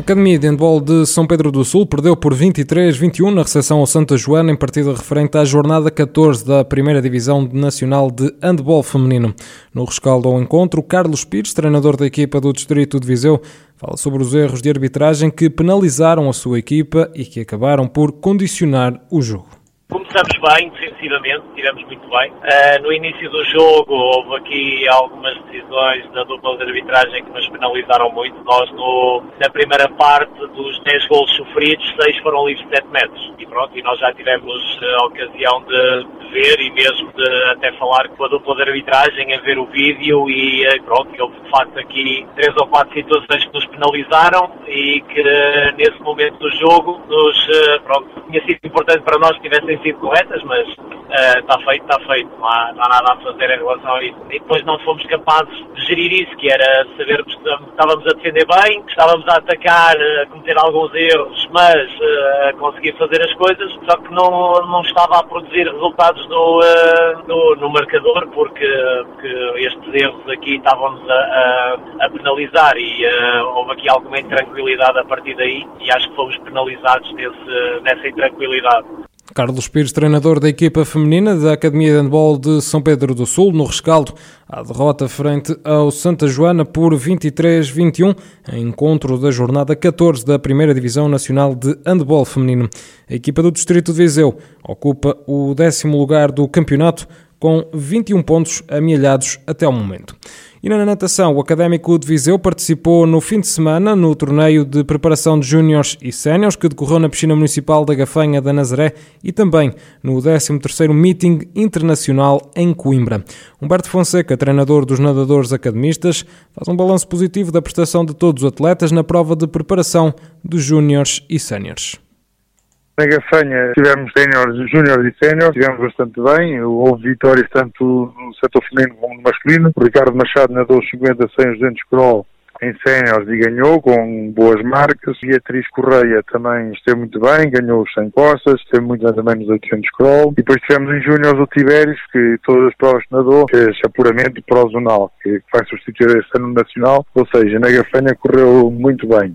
A Academia de Handball de São Pedro do Sul perdeu por 23-21 na recepção ao Santa Joana em partida referente à jornada 14 da Primeira Divisão Nacional de Handball Feminino. No rescaldo ao encontro, Carlos Pires, treinador da equipa do Distrito de Viseu, fala sobre os erros de arbitragem que penalizaram a sua equipa e que acabaram por condicionar o jogo. Começamos bem, defensivamente, tivemos muito bem. Uh, no início do jogo houve aqui algumas decisões da dupla de arbitragem que nos penalizaram muito. Nós, no, na primeira parte dos 10 gols sofridos, 6 foram livres de 7 metros. E pronto, e nós já tivemos a ocasião de, de, ver e mesmo de até falar com a dupla de arbitragem, a ver o vídeo e uh, pronto, houve de facto aqui 3 ou 4 situações que nos penalizaram e que nesse momento do jogo nos, pronto, tinha sido importante para nós que tivessem sido corretas, mas está uh, feito, está feito. Não há, não há, nada a fazer em relação a isso. E depois não fomos capazes de gerir isso, que era saber que estávamos a defender bem, que estávamos a atacar, a cometer alguns erros, mas uh, a conseguir fazer as coisas, só que não, não estava a produzir resultados no, uh, no, no, marcador, porque, porque estes erros aqui estavam-nos a, a, a, penalizar e houve aqui alguma intranquilidade a partir daí e acho que fomos penalizados nesse, nessa intranquilidade. Carlos Pires, treinador da equipa feminina da Academia de Handball de São Pedro do Sul, no rescaldo à derrota frente ao Santa Joana por 23-21, em encontro da jornada 14 da Primeira Divisão Nacional de Handball Feminino. A equipa do Distrito de Viseu ocupa o décimo lugar do campeonato com 21 pontos amealhados até o momento. E na natação, o Académico de Viseu participou no fim de semana no torneio de preparação de júniores e séniores que decorreu na piscina municipal da Gafanha da Nazaré e também no 13º Meeting Internacional em Coimbra. Humberto Fonseca, treinador dos nadadores academistas, faz um balanço positivo da prestação de todos os atletas na prova de preparação dos júniores e séniores. Na Gafanha tivemos séniores, júniores e séniores, tivemos bastante bem. Houve vitórias tanto no setor feminino como no masculino. O Ricardo Machado nadou 50, 100, 200 crawl em séniores e ganhou com boas marcas. Beatriz Correia também esteve muito bem, ganhou os 100 costas, esteve muito bem também nos 800 crawl. E depois tivemos em júniores o Tibérios, que todas as provas que nadou, fez apuramento para o zonal, que vai substituir este ano nacional. Ou seja, na Gafanha correu muito bem.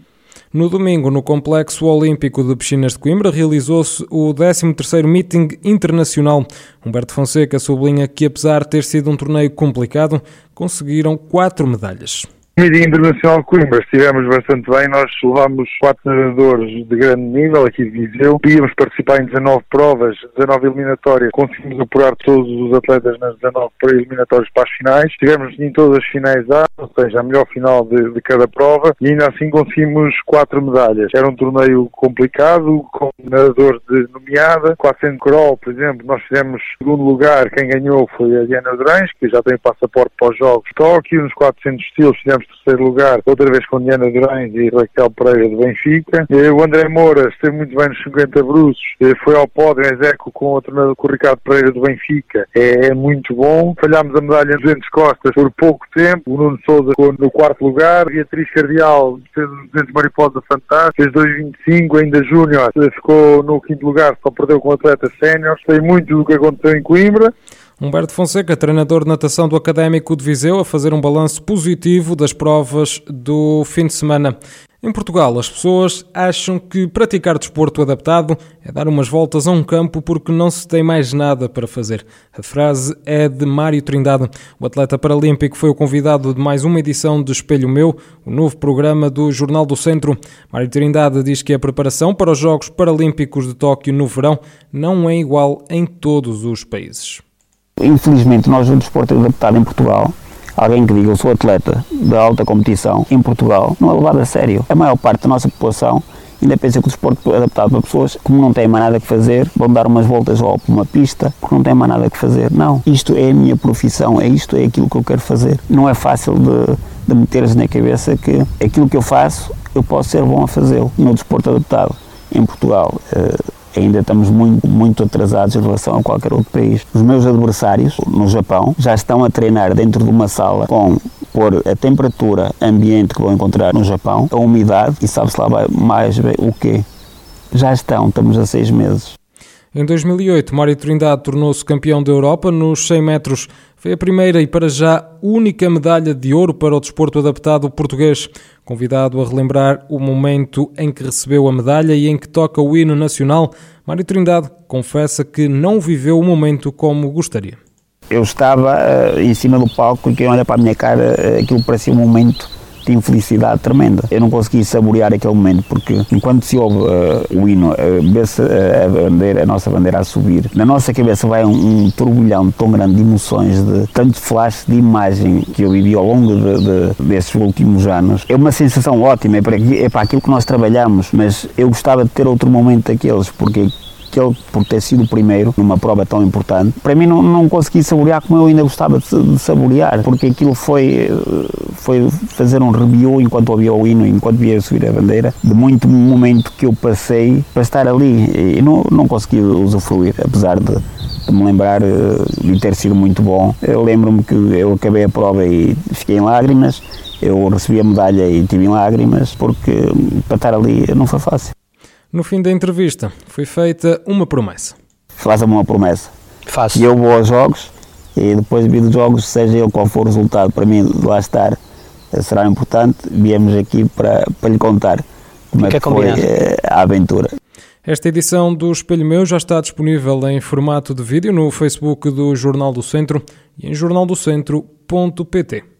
No domingo, no Complexo Olímpico de Piscinas de Coimbra, realizou-se o 13º Meeting Internacional. Humberto Fonseca sublinha que, apesar de ter sido um torneio complicado, conseguiram quatro medalhas. Mídia Internacional de Coimbra. Estivemos bastante bem, nós levámos quatro nadadores de grande nível aqui de Viseu, íamos participar em 19 provas, 19 eliminatórias, conseguimos apurar todos os atletas nas 19 eliminatórias para as finais, estivemos em todas as finais A, ou seja, a melhor final de, de, cada prova, e ainda assim conseguimos quatro medalhas. Era um torneio complicado, com nadadores de nomeada, 400 crawl, por exemplo, nós fizemos segundo lugar, quem ganhou foi a Diana Durães, que já tem passaporte para os Jogos de Tóquio, nos 400 estilos fizemos terceiro lugar, outra vez com Diana Durães e Raquel Pereira de Benfica. O André Moura esteve muito bem nos 50 bruços, foi ao pódio em Zeco com o treinador com o Ricardo Pereira de Benfica. É, é, muito bom. Falhámos a medalha em 200 costas por pouco tempo. O Nuno Souza ficou no quarto lugar. Beatriz Cardial fez os 200 mariposa fantástico, fez 2,25, ainda Júnior ficou no quinto lugar, só perdeu com o atleta sénior. Sei muito do que aconteceu em Coimbra. Humberto Fonseca, treinador de natação do Académico de Viseu, a fazer um balanço positivo das provas do fim de semana. Em Portugal, as pessoas acham que praticar desporto adaptado é dar umas voltas a um campo porque não se tem mais nada para fazer. A frase é de Mário Trindade. O atleta paralímpico foi o convidado de mais uma edição de Espelho Meu, o novo programa do Jornal do Centro. Mário Trindade diz que a preparação para os Jogos Paralímpicos de Tóquio no verão não é igual em todos os países. Infelizmente, nós o desporto adaptado em Portugal, alguém que diga eu sou atleta de alta competição em Portugal, não é levado a sério. A maior parte da nossa população ainda pensa que o desporto é adaptado para pessoas como não têm mais nada que fazer, vão dar umas voltas ou por uma pista porque não têm mais nada que fazer. Não, isto é a minha profissão, é isto, é aquilo que eu quero fazer. Não é fácil de, de meter-se na cabeça que aquilo que eu faço eu posso ser bom a fazê-lo no desporto adaptado em Portugal. Ainda estamos muito, muito atrasados em relação a qualquer outro país. Os meus adversários no Japão já estão a treinar dentro de uma sala com pôr a temperatura ambiente que vão encontrar no Japão, a umidade e sabe-se lá mais o quê. Já estão, estamos a seis meses. Em 2008, Mário Trindade tornou-se campeão da Europa nos 100 metros. Foi a primeira e, para já, única medalha de ouro para o desporto adaptado português. Convidado a relembrar o momento em que recebeu a medalha e em que toca o hino nacional, Mário Trindade confessa que não viveu o momento como gostaria. Eu estava uh, em cima do palco e quem olha para a minha cara, uh, aquilo parecia um momento de infelicidade tremenda. Eu não consegui saborear aquele momento porque enquanto se ouve uh, o hino, uh, a, bandeira, a nossa bandeira a subir, na nossa cabeça vai um, um turbilhão tão grande de emoções, de tanto flash de imagem que eu vivi ao longo de, de, desses últimos anos. É uma sensação ótima, é para, é para aquilo que nós trabalhamos, mas eu gostava de ter outro momento daqueles, porque ele, por ter sido o primeiro numa prova tão importante, para mim não, não consegui saborear como eu ainda gostava de, de saborear, porque aquilo foi, foi fazer um review enquanto ouvia o hino, enquanto via subir a bandeira, de muito momento que eu passei para estar ali e não, não consegui usufruir, apesar de, de me lembrar eh, de ter sido muito bom. Eu lembro-me que eu acabei a prova e fiquei em lágrimas, eu recebi a medalha e tive em lágrimas, porque para estar ali não foi fácil. No fim da entrevista, foi feita uma promessa. Faça-me uma promessa. Faço. E eu vou aos jogos e depois de jogos, seja ele qual for o resultado, para mim lá estar será importante. Viemos aqui para, para lhe contar como Fica é que foi eh, a aventura. Esta edição do Espelho Meu já está disponível em formato de vídeo no Facebook do Jornal do Centro e em jornaldocentro.pt.